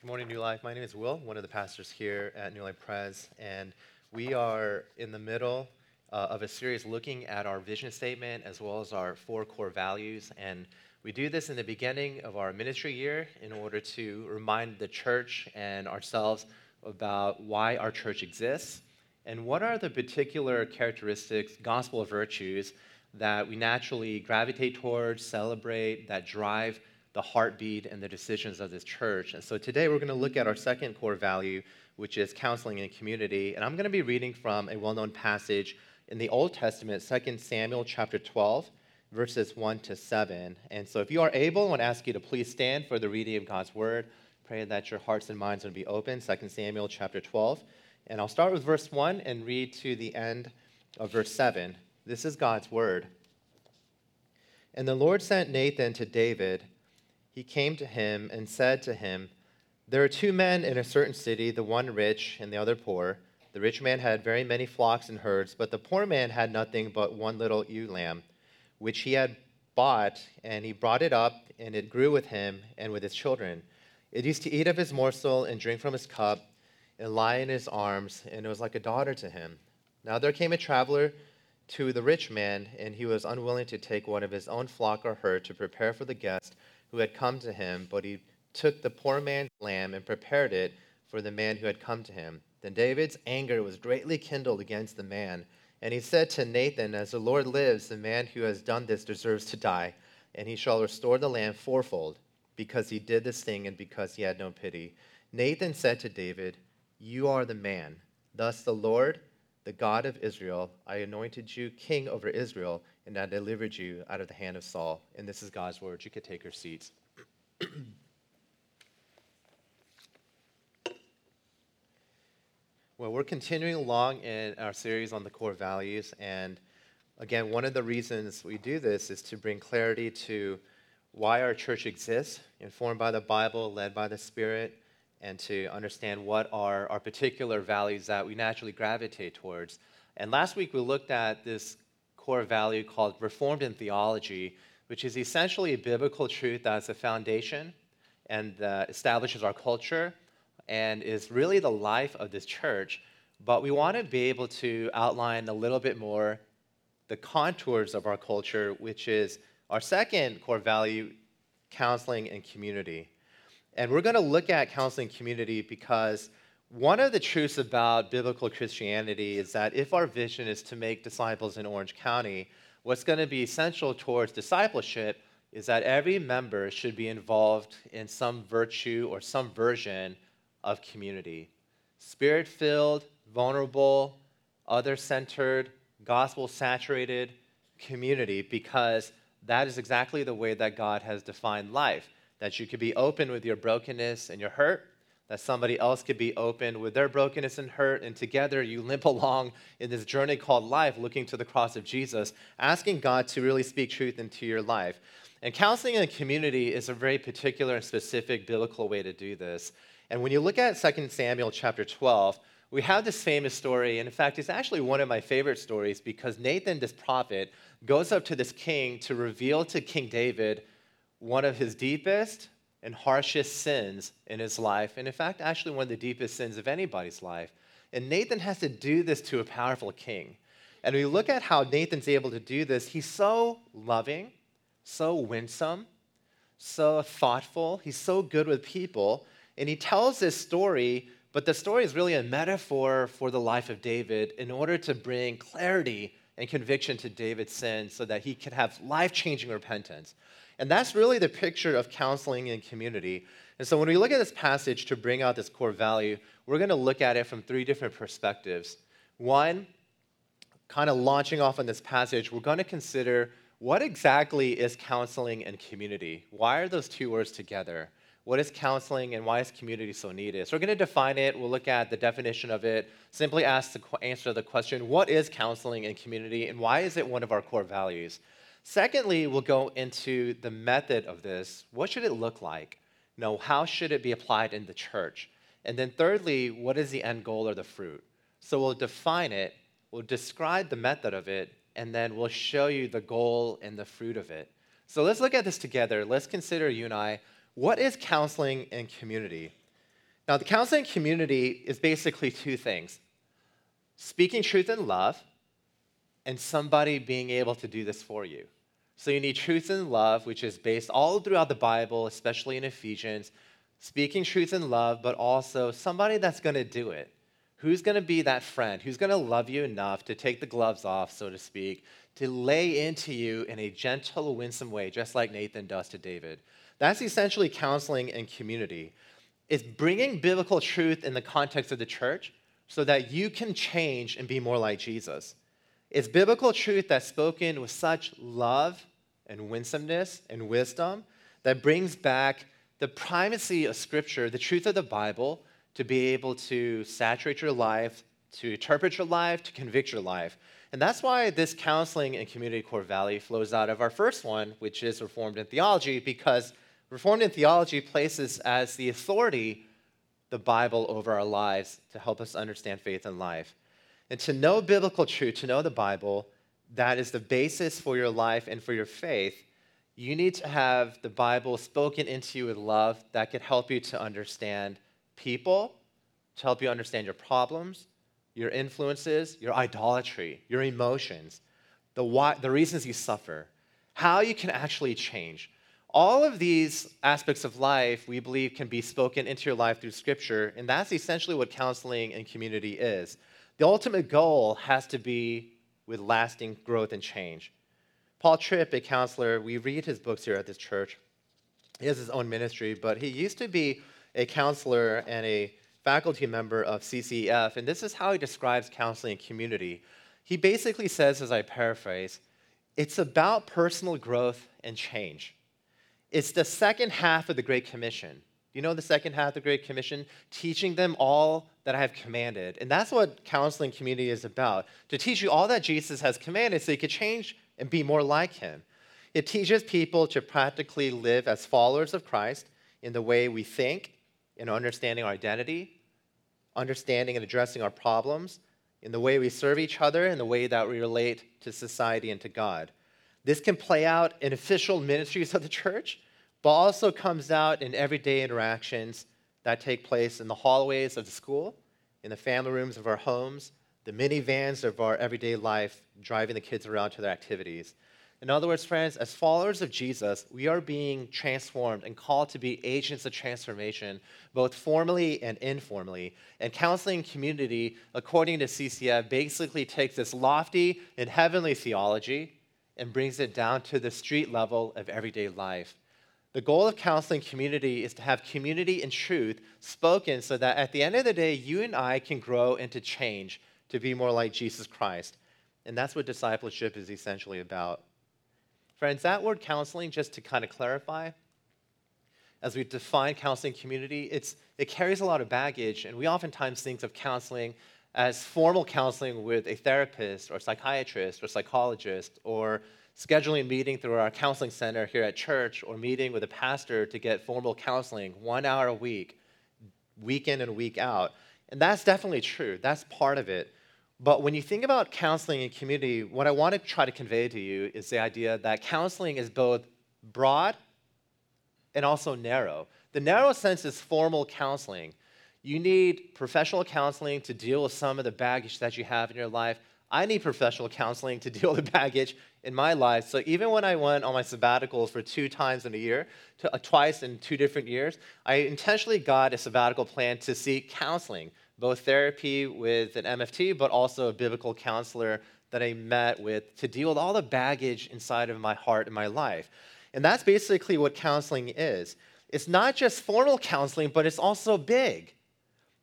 Good morning, New Life. My name is Will, one of the pastors here at New Life Pres, and we are in the middle uh, of a series looking at our vision statement as well as our four core values. And we do this in the beginning of our ministry year in order to remind the church and ourselves about why our church exists and what are the particular characteristics, gospel virtues that we naturally gravitate towards, celebrate, that drive the heartbeat and the decisions of this church. And so today we're going to look at our second core value, which is counseling and community. And I'm going to be reading from a well known passage in the Old Testament, 2 Samuel chapter 12, verses 1 to 7. And so if you are able, I want to ask you to please stand for the reading of God's word. Pray that your hearts and minds would be open. 2 Samuel chapter 12. And I'll start with verse 1 and read to the end of verse 7. This is God's word. And the Lord sent Nathan to David he came to him and said to him, There are two men in a certain city, the one rich and the other poor. The rich man had very many flocks and herds, but the poor man had nothing but one little ewe lamb, which he had bought, and he brought it up, and it grew with him and with his children. It used to eat of his morsel and drink from his cup and lie in his arms, and it was like a daughter to him. Now there came a traveler to the rich man, and he was unwilling to take one of his own flock or herd to prepare for the guest who had come to him, but he took the poor man's lamb and prepared it for the man who had come to him. Then David's anger was greatly kindled against the man. And he said to Nathan, As the Lord lives, the man who has done this deserves to die, and he shall restore the lamb fourfold, because he did this thing and because he had no pity. Nathan said to David, You are the man. Thus the Lord, the God of Israel, I anointed you king over Israel and I delivered you out of the hand of Saul. And this is God's word. You could take your seats. well, we're continuing along in our series on the core values. And again, one of the reasons we do this is to bring clarity to why our church exists, informed by the Bible, led by the Spirit, and to understand what are our particular values that we naturally gravitate towards. And last week we looked at this core value called Reformed in Theology, which is essentially a biblical truth that's a foundation and uh, establishes our culture and is really the life of this church. But we want to be able to outline a little bit more the contours of our culture, which is our second core value counseling and community. And we're going to look at counseling community because one of the truths about biblical Christianity is that if our vision is to make disciples in Orange County, what's going to be essential towards discipleship is that every member should be involved in some virtue or some version of community. Spirit filled, vulnerable, other centered, gospel saturated community, because that is exactly the way that God has defined life. That you could be open with your brokenness and your hurt, that somebody else could be open with their brokenness and hurt, and together you limp along in this journey called life, looking to the cross of Jesus, asking God to really speak truth into your life. And counseling in a community is a very particular and specific biblical way to do this. And when you look at 2 Samuel chapter 12, we have this famous story, and in fact, it's actually one of my favorite stories because Nathan, this prophet, goes up to this king to reveal to King David one of his deepest, and harshest sins in his life, and in fact, actually one of the deepest sins of anybody's life. And Nathan has to do this to a powerful king. And we look at how Nathan's able to do this. He's so loving, so winsome, so thoughtful. He's so good with people. And he tells this story, but the story is really a metaphor for the life of David in order to bring clarity and conviction to David's sin so that he could have life changing repentance. And that's really the picture of counseling and community. And so when we look at this passage to bring out this core value, we're going to look at it from three different perspectives. One, kind of launching off on this passage, we're going to consider what exactly is counseling and community? Why are those two words together? What is counseling and why is community so needed? So we're going to define it. We'll look at the definition of it. Simply ask the answer to the question: What is counseling and community, and why is it one of our core values? Secondly, we'll go into the method of this. What should it look like? You know, how should it be applied in the church? And then thirdly, what is the end goal or the fruit? So we'll define it, we'll describe the method of it, and then we'll show you the goal and the fruit of it. So let's look at this together. Let's consider you and I what is counseling and community? Now, the counseling community is basically two things speaking truth in love, and somebody being able to do this for you. So you need truth and love, which is based all throughout the Bible, especially in Ephesians, speaking truth and love, but also somebody that's going to do it. Who's going to be that friend? Who's going to love you enough to take the gloves off, so to speak, to lay into you in a gentle, winsome way, just like Nathan does to David? That's essentially counseling and community. It's bringing biblical truth in the context of the church so that you can change and be more like Jesus. It's biblical truth that's spoken with such love and winsomeness and wisdom that brings back the primacy of Scripture, the truth of the Bible, to be able to saturate your life, to interpret your life, to convict your life. And that's why this counseling and community core value flows out of our first one, which is Reformed in Theology, because Reformed in Theology places as the authority the Bible over our lives to help us understand faith and life. And to know biblical truth, to know the Bible, that is the basis for your life and for your faith. You need to have the Bible spoken into you with love that could help you to understand people, to help you understand your problems, your influences, your idolatry, your emotions, the, why, the reasons you suffer, how you can actually change. All of these aspects of life, we believe, can be spoken into your life through Scripture, and that's essentially what counseling and community is. The ultimate goal has to be with lasting growth and change. Paul Tripp, a counselor, we read his books here at this church. He has his own ministry, but he used to be a counselor and a faculty member of CCEF, and this is how he describes counseling and community. He basically says, as I paraphrase, it's about personal growth and change. It's the second half of the Great Commission. You know the second half of the Great Commission? Teaching them all that I have commanded. And that's what counseling community is about to teach you all that Jesus has commanded so you could change and be more like him. It teaches people to practically live as followers of Christ in the way we think, in understanding our identity, understanding and addressing our problems, in the way we serve each other, in the way that we relate to society and to God. This can play out in official ministries of the church, but also comes out in everyday interactions that take place in the hallways of the school, in the family rooms of our homes, the minivans of our everyday life, driving the kids around to their activities. In other words, friends, as followers of Jesus, we are being transformed and called to be agents of transformation, both formally and informally. And counseling community, according to CCEF, basically takes this lofty and heavenly theology and brings it down to the street level of everyday life. The goal of counseling community is to have community and truth spoken so that at the end of the day, you and I can grow and to change to be more like Jesus Christ. And that's what discipleship is essentially about. Friends, that word counseling, just to kind of clarify, as we define counseling community, it's, it carries a lot of baggage, and we oftentimes think of counseling as formal counseling with a therapist or psychiatrist or psychologist or scheduling a meeting through our counseling center here at church or meeting with a pastor to get formal counseling one hour a week, week in and week out. And that's definitely true. That's part of it. But when you think about counseling and community, what I want to try to convey to you is the idea that counseling is both broad and also narrow. The narrow sense is formal counseling. You need professional counseling to deal with some of the baggage that you have in your life. I need professional counseling to deal with the baggage in my life. So even when I went on my sabbaticals for two times in a year, to, uh, twice in two different years, I intentionally got a sabbatical plan to seek counseling both therapy with an MFT, but also a biblical counselor that I met with to deal with all the baggage inside of my heart and my life. And that's basically what counseling is. It's not just formal counseling, but it's also big.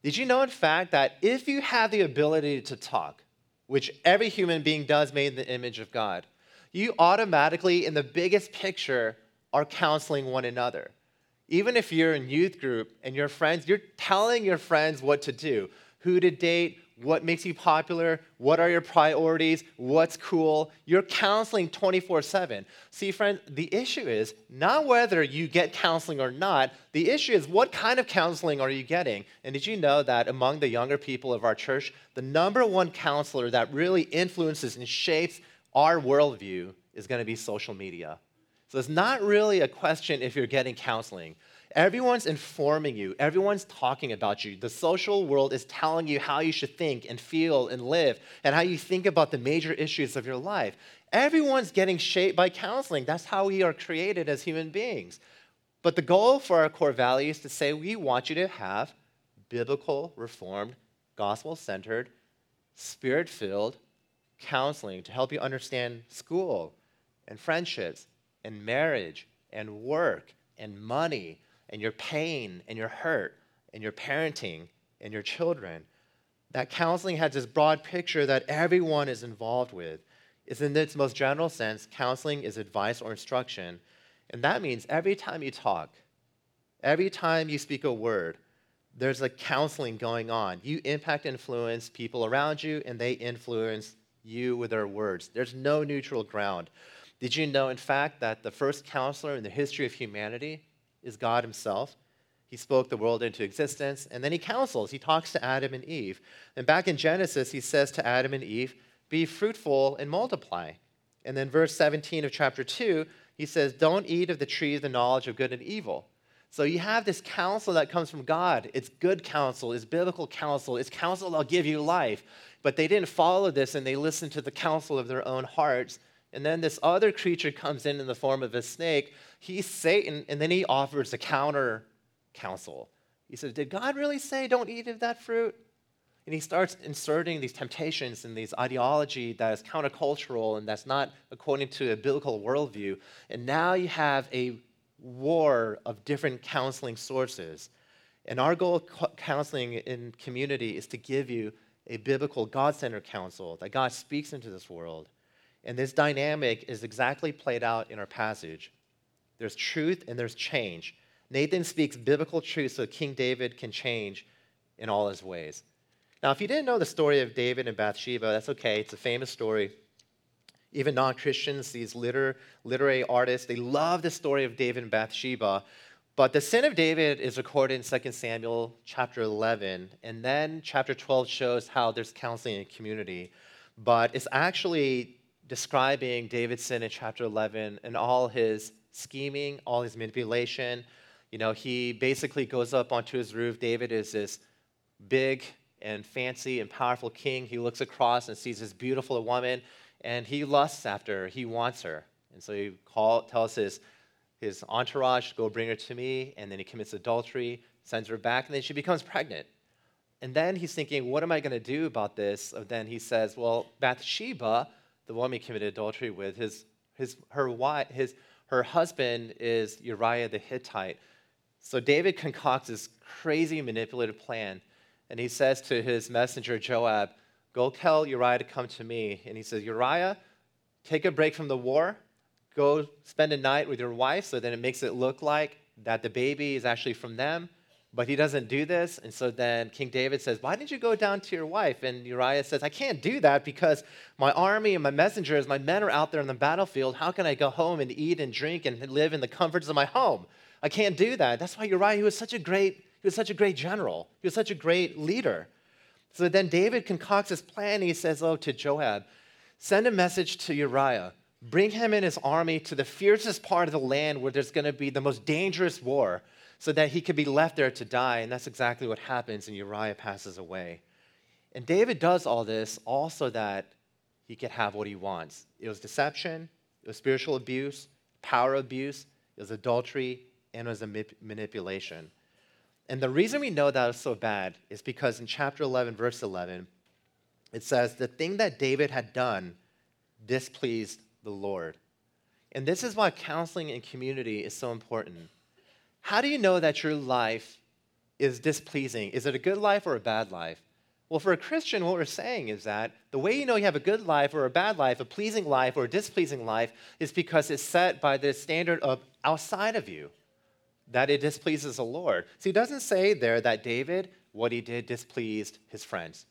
Did you know, in fact, that if you have the ability to talk, which every human being does made in the image of God, you automatically, in the biggest picture, are counseling one another. Even if you're in youth group and your friends, you're telling your friends what to do, who to date, what makes you popular, what are your priorities, what's cool. You're counseling 24 7. See, friend, the issue is not whether you get counseling or not. The issue is what kind of counseling are you getting? And did you know that among the younger people of our church, the number one counselor that really influences and shapes our worldview is going to be social media? So it's not really a question if you're getting counseling. Everyone's informing you, everyone's talking about you. The social world is telling you how you should think and feel and live and how you think about the major issues of your life. Everyone's getting shaped by counseling. That's how we are created as human beings. But the goal for our core value is to say we want you to have biblical, reformed, gospel centered, spirit filled counseling to help you understand school and friendships and marriage and work and money and your pain and your hurt and your parenting and your children. That counseling has this broad picture that everyone is involved with. It's in its most general sense, counseling is advice or instruction. And that means every time you talk, every time you speak a word, there's a counseling going on. You impact, influence people around you, and they influence you with their words. There's no neutral ground. Did you know, in fact, that the first counselor in the history of humanity is God Himself? He spoke the world into existence, and then He counsels. He talks to Adam and Eve. And back in Genesis, He says to Adam and Eve, Be fruitful and multiply. And then, verse 17 of chapter 2, He says, Don't eat of the tree of the knowledge of good and evil. So you have this counsel that comes from God. It's good counsel, it's biblical counsel, it's counsel that'll give you life. But they didn't follow this and they listened to the counsel of their own hearts. And then this other creature comes in in the form of a snake. He's Satan, and then he offers a counter counsel. He says, Did God really say don't eat of that fruit? And he starts inserting these temptations and these ideology that is countercultural and that's not according to a biblical worldview. And now you have a war of different counseling sources. And our goal of counseling in community is to give you a biblical, God centered counsel that God speaks into this world. And this dynamic is exactly played out in our passage. There's truth and there's change. Nathan speaks biblical truth so King David can change in all his ways. Now, if you didn't know the story of David and Bathsheba, that's okay. It's a famous story. Even non Christians, these liter- literary artists, they love the story of David and Bathsheba but the sin of David is recorded in 2 Samuel chapter 11, and then chapter 12 shows how there's counseling in community. But it's actually describing David's sin in chapter 11 and all his scheming, all his manipulation. You know, he basically goes up onto his roof. David is this big and fancy and powerful king. He looks across and sees this beautiful woman, and he lusts after her. He wants her. And so he call, tells his his entourage go bring her to me, and then he commits adultery, sends her back, and then she becomes pregnant. And then he's thinking, what am I going to do about this? And then he says, well, Bathsheba, the woman he committed adultery with, his, his, her, wife, his, her husband is Uriah the Hittite. So David concocts this crazy manipulative plan, and he says to his messenger Joab, Go tell Uriah to come to me. And he says, Uriah, take a break from the war go spend a night with your wife so then it makes it look like that the baby is actually from them. But he doesn't do this. And so then King David says, Why didn't you go down to your wife? And Uriah says, I can't do that because my army and my messengers, my men are out there in the battlefield. How can I go home and eat and drink and live in the comforts of my home? I can't do that. That's why Uriah, he was such a great, he was such a great general. He was such a great leader. So then David concocts his plan. He says, Oh, to Joab, send a message to Uriah bring him and his army to the fiercest part of the land where there's going to be the most dangerous war so that he could be left there to die. And that's exactly what happens, and Uriah passes away. And David does all this also that he could have what he wants. It was deception, it was spiritual abuse, power abuse, it was adultery, and it was manipulation. And the reason we know that so bad is because in chapter 11, verse 11, it says, The thing that David had done displeased the Lord. And this is why counseling and community is so important. How do you know that your life is displeasing? Is it a good life or a bad life? Well, for a Christian, what we're saying is that the way you know you have a good life or a bad life, a pleasing life or a displeasing life, is because it's set by the standard of outside of you, that it displeases the Lord. So he doesn't say there that David, what he did displeased his friends.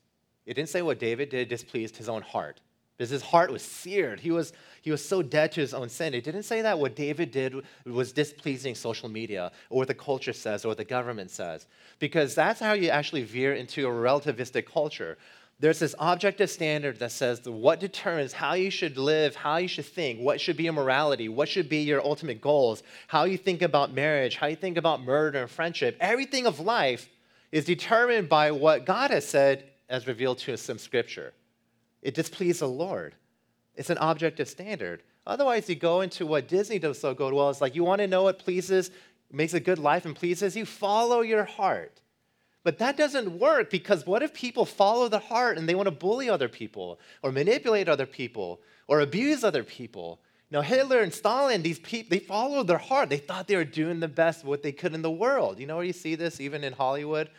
It didn't say what David did displeased his own heart because his heart was seared. He was, he was so dead to his own sin. It didn't say that what David did was displeasing social media or what the culture says or what the government says, because that's how you actually veer into a relativistic culture. there's this objective standard that says what determines how you should live, how you should think, what should be your morality, what should be your ultimate goals, how you think about marriage, how you think about murder and friendship. Everything of life is determined by what God has said as revealed to us in Scripture. It displeases the Lord. It's an objective standard. Otherwise, you go into what Disney does so good well. It's like you want to know what pleases, makes a good life and pleases you, follow your heart. But that doesn't work because what if people follow the heart and they want to bully other people or manipulate other people or abuse other people? Know, Hitler and Stalin, these people, they followed their heart. They thought they were doing the best what they could in the world. You know where you see this even in Hollywood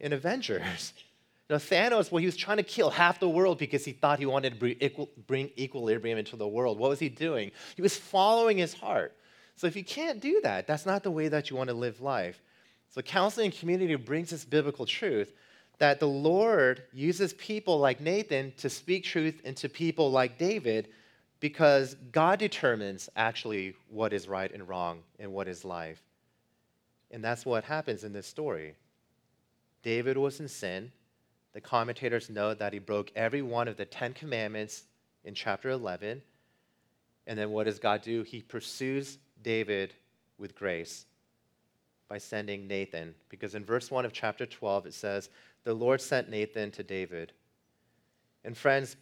in Avengers. Know, Thanos, well, he was trying to kill half the world because he thought he wanted to bring equilibrium into the world. What was he doing? He was following his heart. So if you can't do that, that's not the way that you want to live life. So, counseling and community brings this biblical truth that the Lord uses people like Nathan to speak truth into people like David because God determines actually what is right and wrong and what is life. And that's what happens in this story. David was in sin. The commentators note that he broke every one of the Ten Commandments in chapter 11. And then what does God do? He pursues David with grace by sending Nathan. Because in verse 1 of chapter 12, it says, The Lord sent Nathan to David. And friends,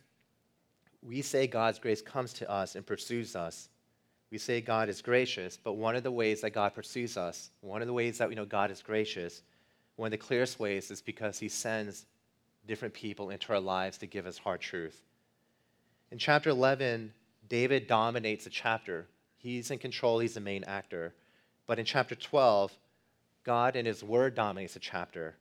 we say God's grace comes to us and pursues us. We say God is gracious, but one of the ways that God pursues us, one of the ways that we know God is gracious, one of the clearest ways is because he sends different people into our lives to give us hard truth. In chapter 11, David dominates the chapter. He's in control, he's the main actor. But in chapter 12, God and his word dominates the chapter.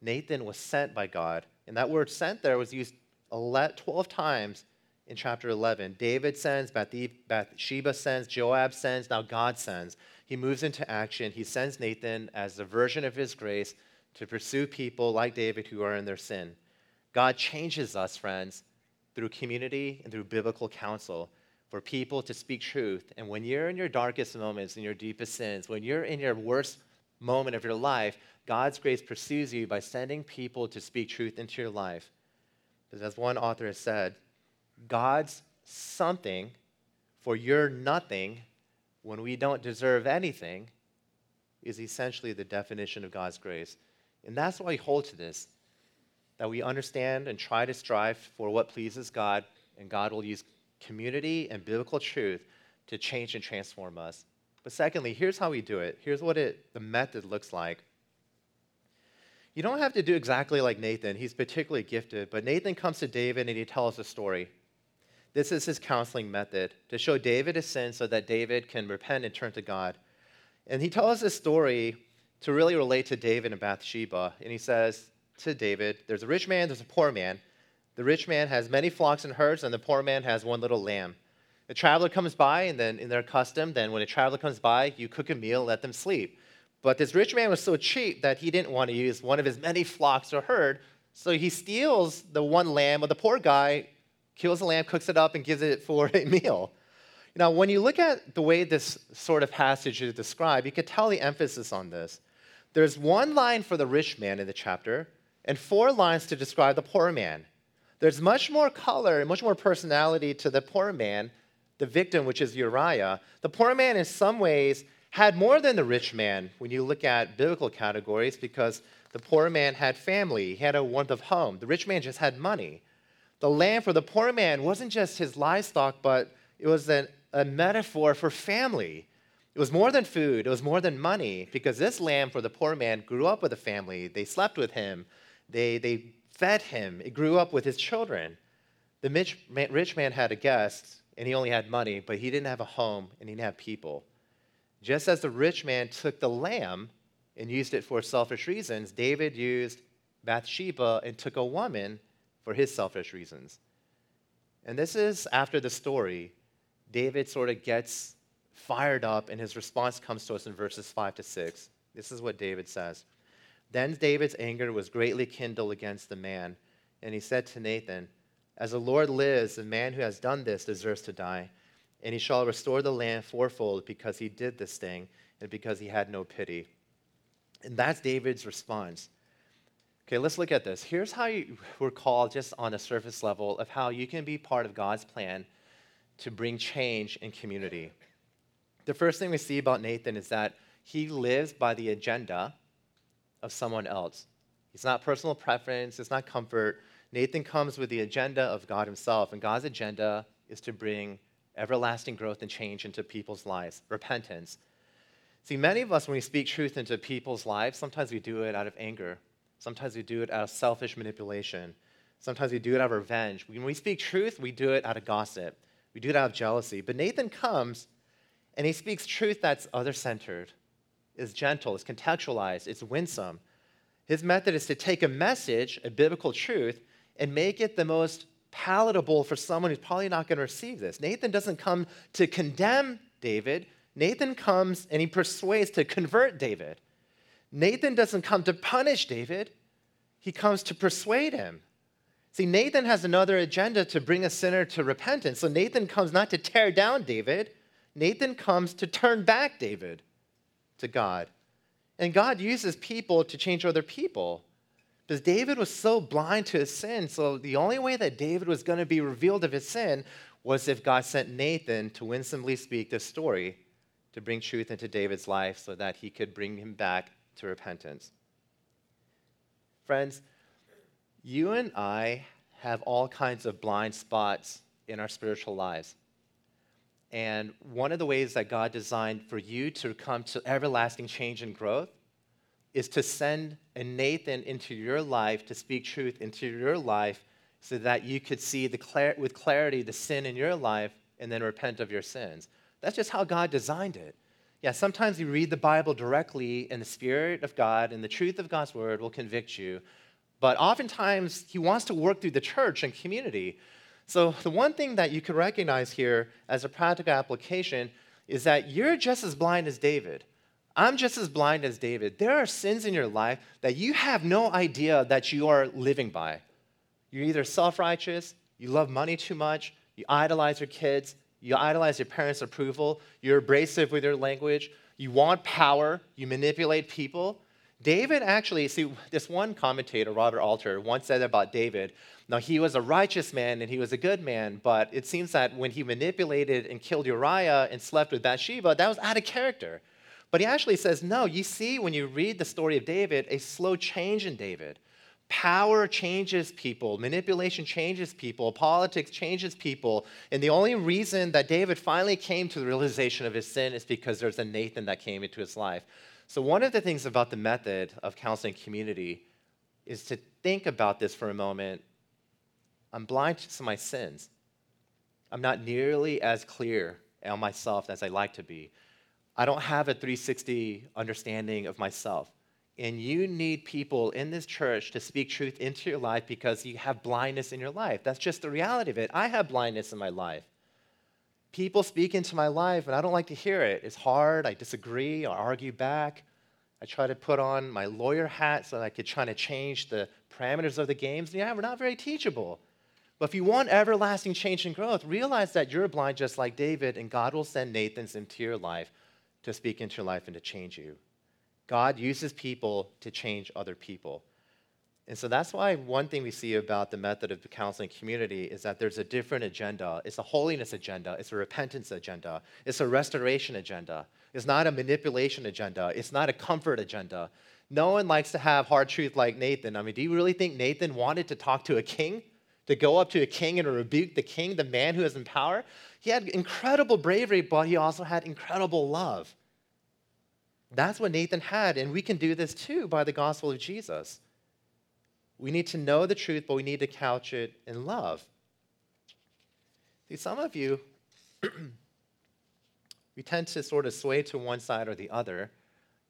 Nathan was sent by God, and that word sent there was used 12 times in chapter 11. David sends, Bathsheba sends, Joab sends, now God sends. He moves into action. He sends Nathan as a version of his grace to pursue people like David who are in their sin. God changes us, friends, through community and through biblical counsel for people to speak truth. And when you're in your darkest moments, in your deepest sins, when you're in your worst moment of your life, God's grace pursues you by sending people to speak truth into your life. Because as one author has said, God's something for your nothing when we don't deserve anything is essentially the definition of God's grace. And that's why we hold to this that we understand and try to strive for what pleases God, and God will use community and biblical truth to change and transform us. But secondly, here's how we do it. Here's what it, the method looks like. You don't have to do exactly like Nathan. He's particularly gifted, but Nathan comes to David and he tells a story. This is his counseling method to show David his sin so that David can repent and turn to God. And he tells this story to really relate to David and Bathsheba. And he says to David, There's a rich man, there's a poor man. The rich man has many flocks and herds, and the poor man has one little lamb. A traveler comes by, and then in their custom, then when a traveler comes by, you cook a meal, let them sleep. But this rich man was so cheap that he didn't want to use one of his many flocks or herd, so he steals the one lamb of the poor guy, kills the lamb, cooks it up, and gives it for a meal. Now, when you look at the way this sort of passage is described, you can tell the emphasis on this. There's one line for the rich man in the chapter, and four lines to describe the poor man. There's much more color and much more personality to the poor man the victim, which is Uriah, the poor man in some ways had more than the rich man when you look at biblical categories because the poor man had family, he had a warmth of home. The rich man just had money. The land for the poor man wasn't just his livestock, but it was an, a metaphor for family. It was more than food, it was more than money, because this lamb for the poor man grew up with a family. They slept with him, they, they fed him, it grew up with his children. The rich man, rich man had a guest and he only had money, but he didn't have a home and he didn't have people. Just as the rich man took the lamb and used it for selfish reasons, David used Bathsheba and took a woman for his selfish reasons. And this is after the story, David sort of gets fired up, and his response comes to us in verses 5 to 6. This is what David says Then David's anger was greatly kindled against the man, and he said to Nathan, as the Lord lives, the man who has done this deserves to die. And he shall restore the land fourfold because he did this thing and because he had no pity. And that's David's response. Okay, let's look at this. Here's how you, we're called, just on a surface level, of how you can be part of God's plan to bring change in community. The first thing we see about Nathan is that he lives by the agenda of someone else. It's not personal preference, it's not comfort. Nathan comes with the agenda of God himself, and God's agenda is to bring everlasting growth and change into people's lives, repentance. See, many of us, when we speak truth into people's lives, sometimes we do it out of anger. Sometimes we do it out of selfish manipulation. Sometimes we do it out of revenge. When we speak truth, we do it out of gossip. We do it out of jealousy. But Nathan comes and he speaks truth that's other centered, is gentle, is contextualized, it's winsome. His method is to take a message, a biblical truth, and make it the most palatable for someone who's probably not going to receive this. Nathan doesn't come to condemn David, Nathan comes and he persuades to convert David. Nathan doesn't come to punish David, he comes to persuade him. See, Nathan has another agenda to bring a sinner to repentance. So Nathan comes not to tear down David, Nathan comes to turn back David to God. And God uses people to change other people. Because David was so blind to his sin, so the only way that David was going to be revealed of his sin was if God sent Nathan to winsomely speak this story to bring truth into David's life so that he could bring him back to repentance. Friends, you and I have all kinds of blind spots in our spiritual lives. And one of the ways that God designed for you to come to everlasting change and growth is to send a Nathan into your life to speak truth into your life so that you could see the clar- with clarity the sin in your life and then repent of your sins. That's just how God designed it. Yeah, sometimes you read the Bible directly, and the Spirit of God and the truth of God's word will convict you. But oftentimes, He wants to work through the church and community. So, the one thing that you can recognize here as a practical application is that you're just as blind as David. I'm just as blind as David. There are sins in your life that you have no idea that you are living by. You're either self righteous, you love money too much, you idolize your kids, you idolize your parents' approval, you're abrasive with your language, you want power, you manipulate people. David actually, see, this one commentator, Robert Alter, once said about David. Now, he was a righteous man and he was a good man, but it seems that when he manipulated and killed Uriah and slept with Bathsheba, that was out of character. But he actually says, no, you see, when you read the story of David, a slow change in David. Power changes people, manipulation changes people, politics changes people. And the only reason that David finally came to the realization of his sin is because there's a Nathan that came into his life. So, one of the things about the method of counseling community is to think about this for a moment. I'm blind to my sins. I'm not nearly as clear on myself as I like to be. I don't have a 360 understanding of myself. And you need people in this church to speak truth into your life because you have blindness in your life. That's just the reality of it. I have blindness in my life. People speak into my life, and I don't like to hear it. It's hard. I disagree. I argue back. I try to put on my lawyer hat so that I could try to change the parameters of the games. Yeah, we're not very teachable. But if you want everlasting change and growth, realize that you're blind just like David, and God will send Nathans into your life to speak into your life and to change you. God uses people to change other people. And so that's why one thing we see about the method of counseling community is that there's a different agenda. It's a holiness agenda, it's a repentance agenda, it's a restoration agenda. It's not a manipulation agenda, it's not a comfort agenda. No one likes to have hard truth like Nathan. I mean, do you really think Nathan wanted to talk to a king? To go up to a king and rebuke the king, the man who is in power? He had incredible bravery, but he also had incredible love. That's what Nathan had, and we can do this too by the gospel of Jesus. We need to know the truth, but we need to couch it in love. See, some of you, we tend to sort of sway to one side or the other.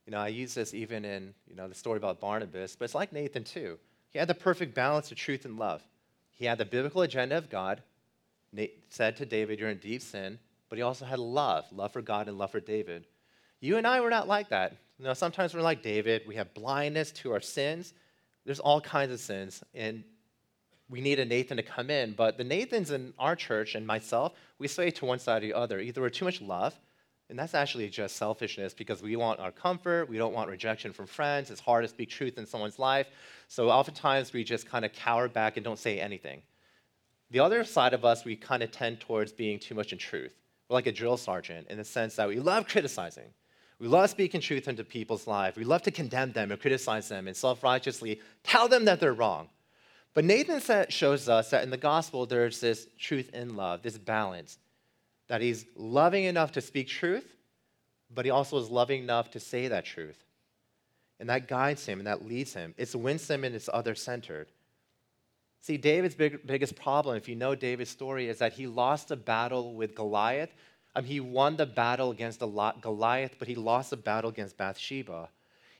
You know, I use this even in, you know, the story about Barnabas, but it's like Nathan too. He had the perfect balance of truth and love. He had the biblical agenda of God, Nate said to David, You're in deep sin, but he also had love, love for God and love for David. You and I were not like that. You know, sometimes we're like David. We have blindness to our sins. There's all kinds of sins, and we need a Nathan to come in. But the Nathans in our church and myself, we sway to one side or the other. Either we're too much love, And that's actually just selfishness because we want our comfort, we don't want rejection from friends. It's hard to speak truth in someone's life. So oftentimes we just kind of cower back and don't say anything. The other side of us, we kind of tend towards being too much in truth. We're like a drill sergeant in the sense that we love criticizing. We love speaking truth into people's lives. We love to condemn them and criticize them and self righteously tell them that they're wrong. But Nathan shows us that in the gospel, there's this truth in love, this balance, that he's loving enough to speak truth, but he also is loving enough to say that truth. And that guides him and that leads him. It's winsome and it's other centered. See, David's big, biggest problem, if you know David's story, is that he lost a battle with Goliath. Mean, he won the battle against Goliath, but he lost the battle against Bathsheba.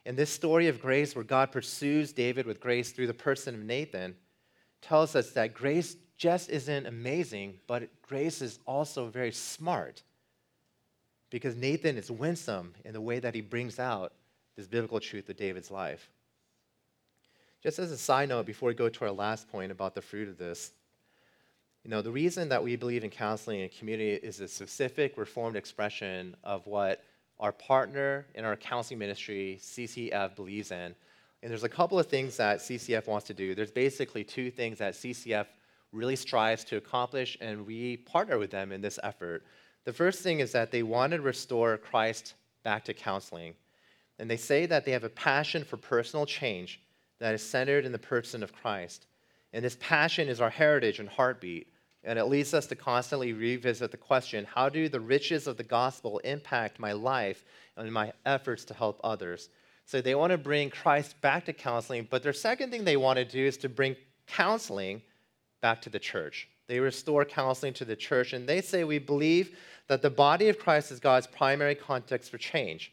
And this story of grace, where God pursues David with grace through the person of Nathan, tells us that grace just isn't amazing, but grace is also very smart. Because Nathan is winsome in the way that he brings out this biblical truth of David's life. Just as a side note, before we go to our last point about the fruit of this, you know, the reason that we believe in counseling and community is a specific reformed expression of what our partner in our counseling ministry, CCEF, believes in. And there's a couple of things that CCEF wants to do. There's basically two things that CCEF really strives to accomplish, and we partner with them in this effort. The first thing is that they want to restore Christ back to counseling. And they say that they have a passion for personal change that is centered in the person of Christ. And this passion is our heritage and heartbeat. And it leads us to constantly revisit the question how do the riches of the gospel impact my life and my efforts to help others? So they want to bring Christ back to counseling, but their second thing they want to do is to bring counseling back to the church. They restore counseling to the church, and they say we believe that the body of Christ is God's primary context for change.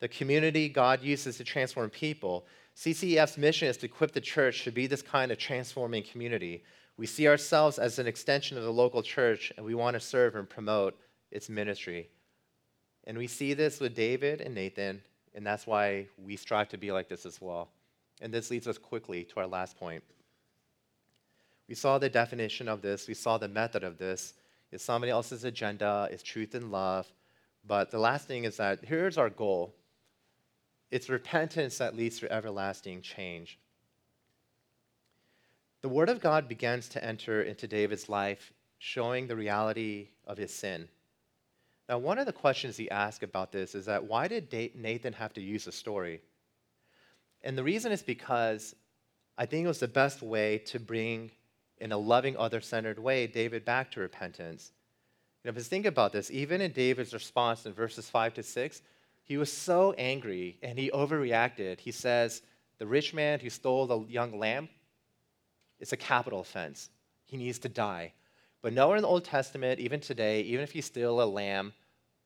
The community God uses to transform people CCEF's mission is to equip the church to be this kind of transforming community. We see ourselves as an extension of the local church, and we want to serve and promote its ministry. And we see this with David and Nathan, and that's why we strive to be like this as well. And this leads us quickly to our last point. We saw the definition of this, we saw the method of this. It's somebody else's agenda, it's truth and love. But the last thing is that here's our goal it's repentance that leads to everlasting change. The Word of God begins to enter into David's life, showing the reality of his sin. Now, one of the questions he asks about this is that why did Nathan have to use a story? And the reason is because I think it was the best way to bring, in a loving, other centered way, David back to repentance. You know, if you think about this, even in David's response in verses 5 to 6, he was so angry and he overreacted. He says, The rich man who stole the young lamb, it's a capital offense. He needs to die. But nowhere in the Old Testament, even today, even if you steal a lamb,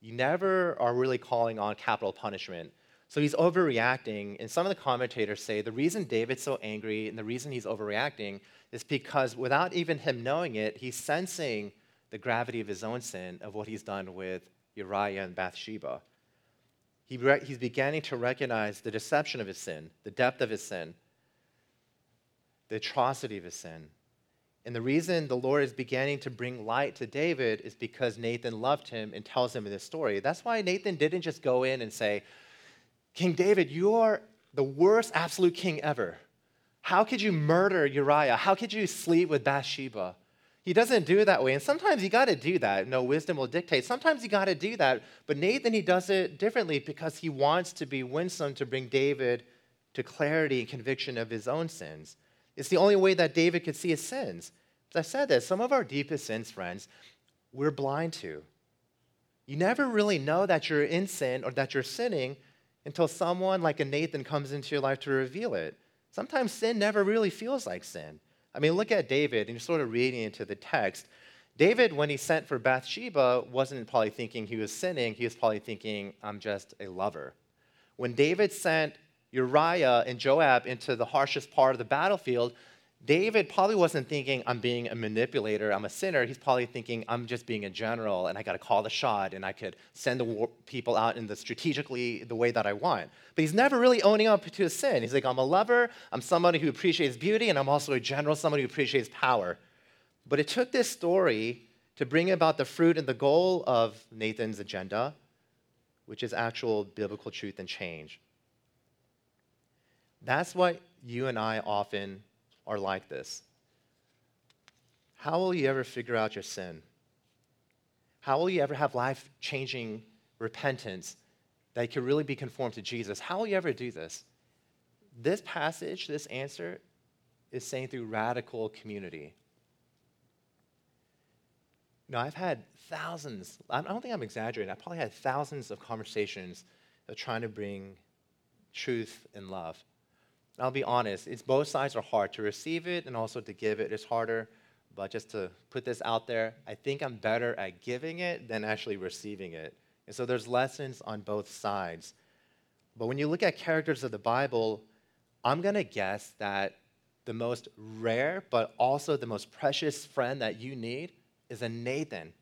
you never are really calling on capital punishment. So he's overreacting. And some of the commentators say the reason David's so angry and the reason he's overreacting is because without even him knowing it, he's sensing the gravity of his own sin of what he's done with Uriah and Bathsheba. He re- he's beginning to recognize the deception of his sin, the depth of his sin, the atrocity of his sin. And the reason the Lord is beginning to bring light to David is because Nathan loved him and tells him this story. That's why Nathan didn't just go in and say, King David, you are the worst absolute king ever. How could you murder Uriah? How could you sleep with Bathsheba? He doesn't do it that way. And sometimes you got to do that. No wisdom will dictate. Sometimes you got to do that. But Nathan, he does it differently because he wants to be winsome to bring David to clarity and conviction of his own sins. It's the only way that David could see his sins. As I said this, some of our deepest sins, friends, we're blind to. You never really know that you're in sin or that you're sinning until someone like a Nathan comes into your life to reveal it. Sometimes sin never really feels like sin. I mean, look at David, and you're sort of reading into the text. David, when he sent for Bathsheba, wasn't probably thinking he was sinning. He was probably thinking, I'm just a lover. When David sent Uriah and Joab into the harshest part of the battlefield, David probably wasn't thinking, I'm being a manipulator, I'm a sinner. He's probably thinking, I'm just being a general and I got to call the shot and I could send the war- people out in the strategically the way that I want. But he's never really owning up to his sin. He's like, I'm a lover, I'm somebody who appreciates beauty, and I'm also a general, somebody who appreciates power. But it took this story to bring about the fruit and the goal of Nathan's agenda, which is actual biblical truth and change. That's why you and I often are like this. How will you ever figure out your sin? How will you ever have life changing repentance that can really be conformed to Jesus? How will you ever do this? This passage, this answer, is saying through radical community. Know, I've had thousands, I don't think I'm exaggerating, I probably had thousands of conversations of trying to bring truth and love. And I'll be honest, it's both sides are hard. To receive it and also to give it is harder. But just to put this out there, I think I'm better at giving it than actually receiving it. And so there's lessons on both sides. But when you look at characters of the Bible, I'm going to guess that the most rare, but also the most precious friend that you need is a Nathan.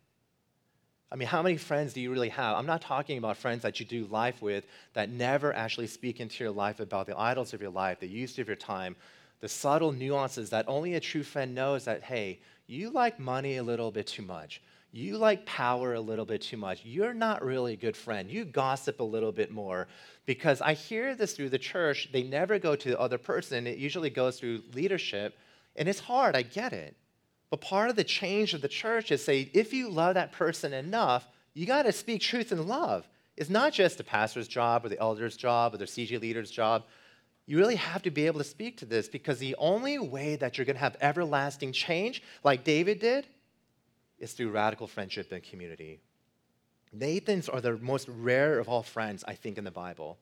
I mean, how many friends do you really have? I'm not talking about friends that you do life with that never actually speak into your life about the idols of your life, the use of your time, the subtle nuances that only a true friend knows that, hey, you like money a little bit too much. You like power a little bit too much. You're not really a good friend. You gossip a little bit more. Because I hear this through the church. They never go to the other person, it usually goes through leadership. And it's hard, I get it. But part of the change of the church is say, if you love that person enough, you got to speak truth in love. It's not just the pastor's job or the elder's job or the CG leader's job. You really have to be able to speak to this because the only way that you're going to have everlasting change, like David did, is through radical friendship and community. Nathans are the most rare of all friends, I think, in the Bible.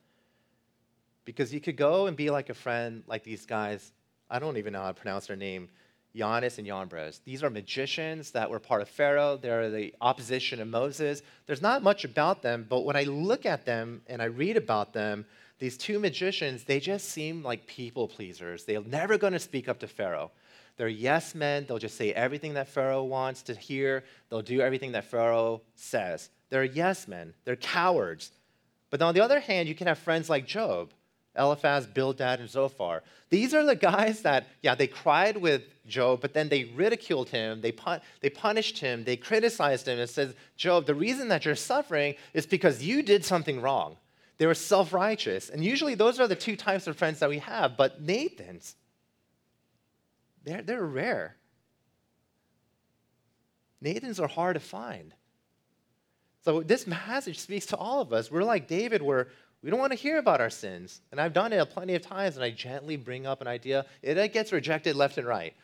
Because you could go and be like a friend like these guys. I don't even know how to pronounce their name. Jannes and Jambres. These are magicians that were part of Pharaoh. They're the opposition of Moses. There's not much about them, but when I look at them and I read about them, these two magicians, they just seem like people pleasers. They're never going to speak up to Pharaoh. They're yes men. They'll just say everything that Pharaoh wants to hear. They'll do everything that Pharaoh says. They're yes men. They're cowards. But on the other hand, you can have friends like Job, Eliphaz, Bildad, and Zophar. These are the guys that, yeah, they cried with Job, but then they ridiculed him, they, pun- they punished him, they criticized him, and said, Job, the reason that you're suffering is because you did something wrong. They were self righteous. And usually those are the two types of friends that we have, but Nathan's, they're, they're rare. Nathans are hard to find. So this passage speaks to all of us. We're like David, where we don't want to hear about our sins. And I've done it plenty of times, and I gently bring up an idea. It gets rejected left and right.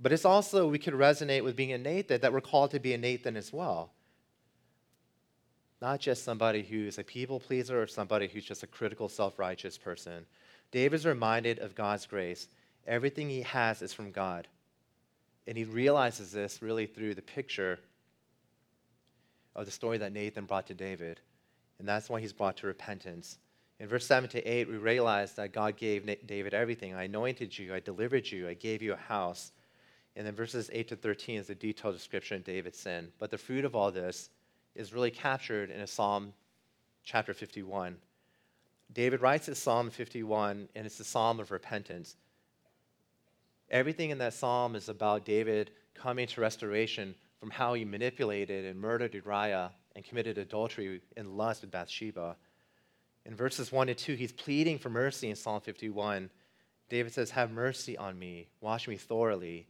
But it's also, we could resonate with being a Nathan, that we're called to be a Nathan as well. Not just somebody who's a people pleaser or somebody who's just a critical, self righteous person. David's reminded of God's grace. Everything he has is from God. And he realizes this really through the picture of the story that Nathan brought to David. And that's why he's brought to repentance. In verse 7 to 8, we realize that God gave David everything. I anointed you, I delivered you, I gave you a house. And then verses 8 to 13 is a detailed description of David's sin. But the fruit of all this is really captured in a Psalm chapter 51. David writes this Psalm 51, and it's a psalm of repentance. Everything in that psalm is about David coming to restoration from how he manipulated and murdered Uriah and committed adultery and lust with Bathsheba. In verses 1 and 2, he's pleading for mercy in Psalm 51. David says, Have mercy on me, wash me thoroughly.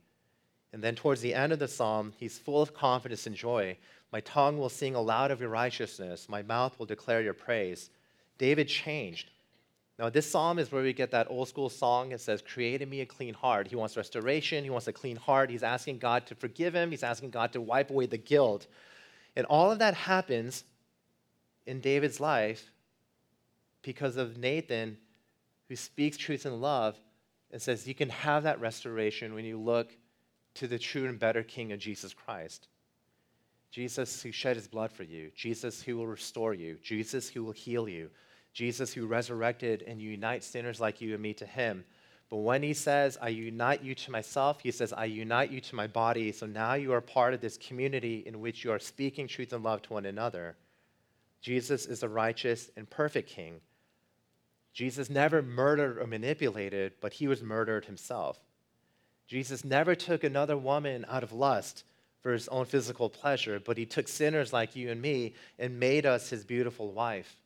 And then towards the end of the psalm, he's full of confidence and joy. My tongue will sing aloud of your righteousness, my mouth will declare your praise. David changed. Now, this psalm is where we get that old school song. It says, Create in me a clean heart. He wants restoration. He wants a clean heart. He's asking God to forgive him. He's asking God to wipe away the guilt. And all of that happens in David's life because of Nathan, who speaks truth in love and says, You can have that restoration when you look to the true and better King of Jesus Christ. Jesus who shed his blood for you, Jesus who will restore you, Jesus who will heal you, Jesus who resurrected and unites sinners like you and me to him. But when he says, I unite you to myself, he says, I unite you to my body. So now you are part of this community in which you are speaking truth and love to one another. Jesus is a righteous and perfect king. Jesus never murdered or manipulated, but he was murdered himself. Jesus never took another woman out of lust for his own physical pleasure, but he took sinners like you and me and made us his beautiful wife.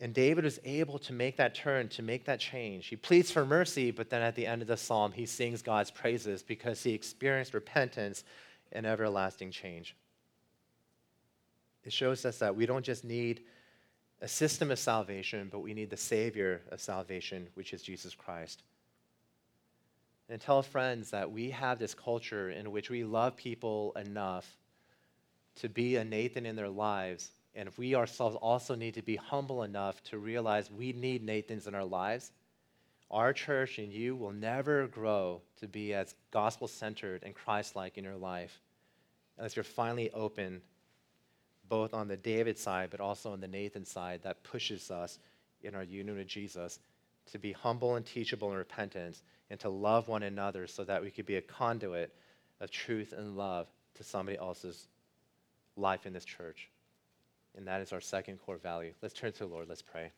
And David was able to make that turn, to make that change. He pleads for mercy, but then at the end of the psalm, he sings God's praises because he experienced repentance and everlasting change. It shows us that we don't just need a system of salvation, but we need the Savior of salvation, which is Jesus Christ. And tell friends that we have this culture in which we love people enough to be a Nathan in their lives. And if we ourselves also need to be humble enough to realize we need Nathans in our lives, our church and you will never grow to be as gospel centered and Christ like in your life unless you're finally open, both on the David side, but also on the Nathan side, that pushes us in our union with Jesus to be humble and teachable in repentance, and to love one another so that we could be a conduit of truth and love to somebody else's life in this church. And that is our second core value. Let's turn to the Lord. Let's pray.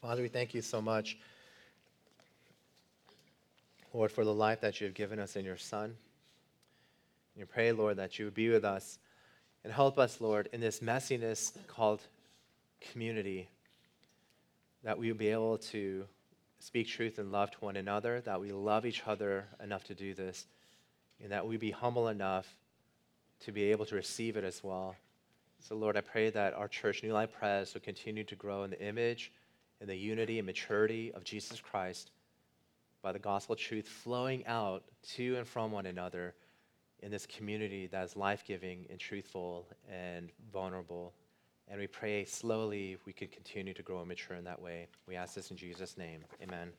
Father, we thank you so much, Lord, for the life that you have given us in your Son. And we pray, Lord, that you would be with us and help us, Lord, in this messiness called community, that we would be able to speak truth and love to one another, that we love each other enough to do this and that we be humble enough to be able to receive it as well. So, Lord, I pray that our church, New Life Pres, will continue to grow in the image and the unity and maturity of Jesus Christ by the gospel truth flowing out to and from one another in this community that is life giving and truthful and vulnerable. And we pray slowly we could continue to grow and mature in that way. We ask this in Jesus' name. Amen.